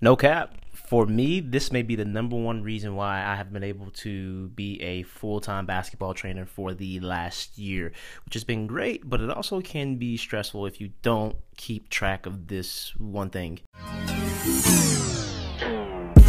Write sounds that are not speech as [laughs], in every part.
No cap. For me, this may be the number one reason why I have been able to be a full time basketball trainer for the last year, which has been great, but it also can be stressful if you don't keep track of this one thing.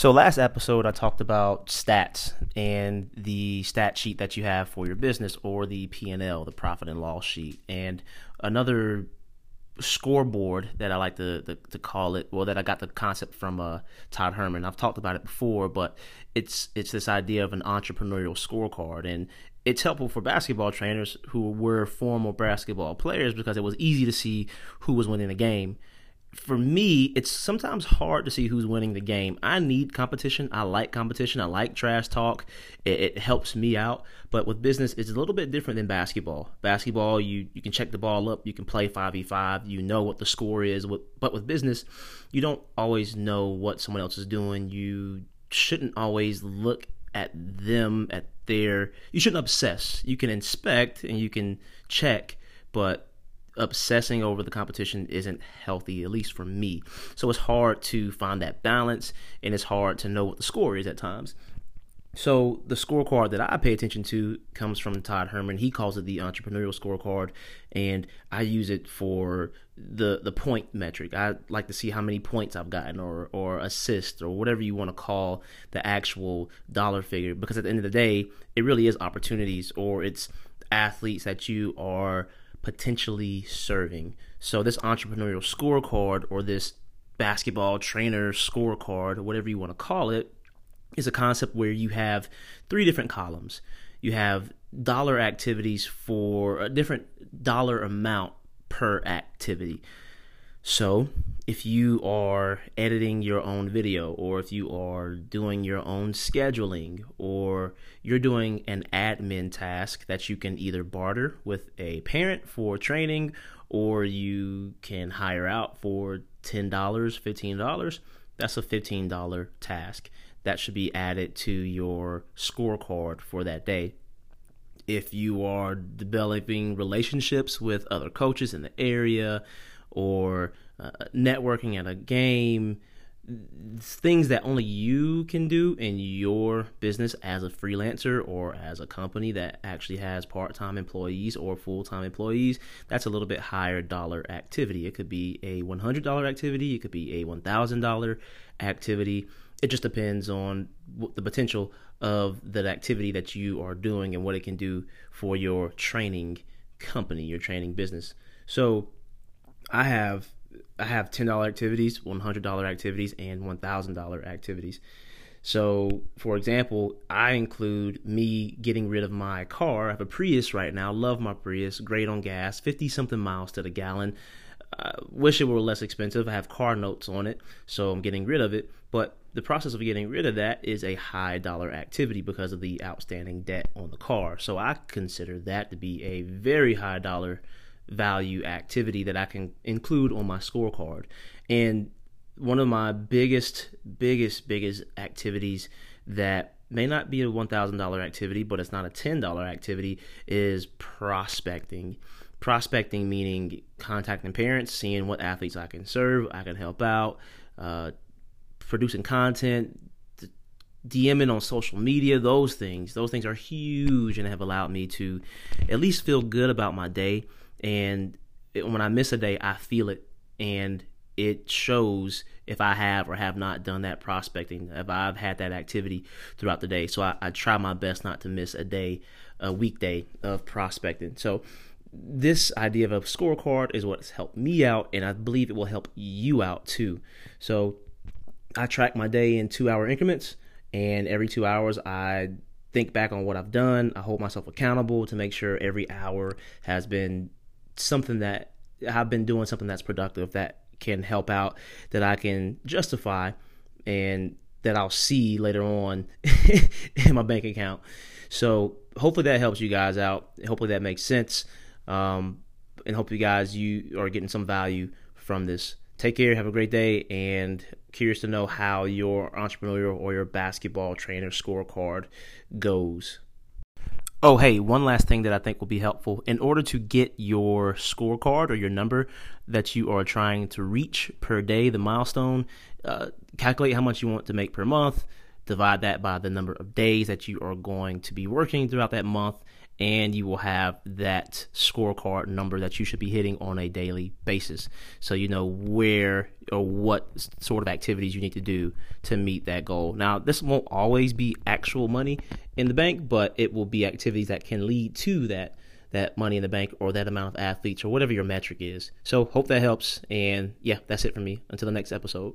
So last episode I talked about stats and the stat sheet that you have for your business or the P&L, the profit and loss sheet. And another scoreboard that I like to, to, to call it, well that I got the concept from uh, Todd Herman. I've talked about it before, but it's it's this idea of an entrepreneurial scorecard and it's helpful for basketball trainers who were former basketball players because it was easy to see who was winning the game for me, it's sometimes hard to see who's winning the game. I need competition. I like competition. I like trash talk. It, it, helps me out. But with business, it's a little bit different than basketball. Basketball, you you can check the ball up. You can play five v five. You know what the score is. But with business, you don't always know what someone else is doing. You shouldn't always look at them at their. You shouldn't obsess. You can inspect and you can check, but obsessing over the competition isn't healthy, at least for me. So it's hard to find that balance and it's hard to know what the score is at times. So the scorecard that I pay attention to comes from Todd Herman. He calls it the entrepreneurial scorecard, and I use it for the the point metric. I like to see how many points I've gotten, or or assists, or whatever you want to call the actual dollar figure. Because at the end of the day, it really is opportunities, or it's athletes that you are potentially serving. So this entrepreneurial scorecard or this basketball trainer scorecard or whatever you want to call it is a concept where you have three different columns. You have dollar activities for a different dollar amount per activity. So, if you are editing your own video, or if you are doing your own scheduling, or you're doing an admin task that you can either barter with a parent for training, or you can hire out for $10, $15, that's a $15 task that should be added to your scorecard for that day. If you are developing relationships with other coaches in the area, or uh, networking at a game, things that only you can do in your business as a freelancer or as a company that actually has part-time employees or full-time employees that's a little bit higher dollar activity. It could be a $100 activity it could be a $1000 activity. It just depends on the potential of that activity that you are doing and what it can do for your training company your training business. So I have I have ten dollar activities, one hundred dollar activities, and one thousand dollar activities. So, for example, I include me getting rid of my car. I have a Prius right now. Love my Prius. Great on gas, fifty something miles to the gallon. I wish it were less expensive. I have car notes on it, so I'm getting rid of it. But the process of getting rid of that is a high dollar activity because of the outstanding debt on the car. So I consider that to be a very high dollar value activity that I can include on my scorecard. And one of my biggest, biggest, biggest activities that may not be a $1,000 activity, but it's not a $10 activity is prospecting. Prospecting meaning contacting parents, seeing what athletes I can serve, I can help out, uh, producing content, DMing on social media, those things, those things are huge and have allowed me to at least feel good about my day and it, when I miss a day, I feel it, and it shows if I have or have not done that prospecting, if I've had that activity throughout the day. So I, I try my best not to miss a day, a weekday of prospecting. So this idea of a scorecard is what's helped me out, and I believe it will help you out too. So I track my day in two hour increments, and every two hours I think back on what I've done. I hold myself accountable to make sure every hour has been something that I've been doing something that's productive that can help out, that I can justify, and that I'll see later on [laughs] in my bank account. So hopefully that helps you guys out. Hopefully that makes sense. Um, and hope you guys you are getting some value from this. Take care, have a great day, and curious to know how your entrepreneurial or your basketball trainer scorecard goes. Oh, hey, one last thing that I think will be helpful. In order to get your scorecard or your number that you are trying to reach per day, the milestone, uh, calculate how much you want to make per month, divide that by the number of days that you are going to be working throughout that month, and you will have that scorecard number that you should be hitting on a daily basis. So you know where or what sort of activities you need to do to meet that goal. Now, this won't always be actual money in the bank, but it will be activities that can lead to that that money in the bank or that amount of athletes or whatever your metric is. So, hope that helps and yeah, that's it for me. Until the next episode.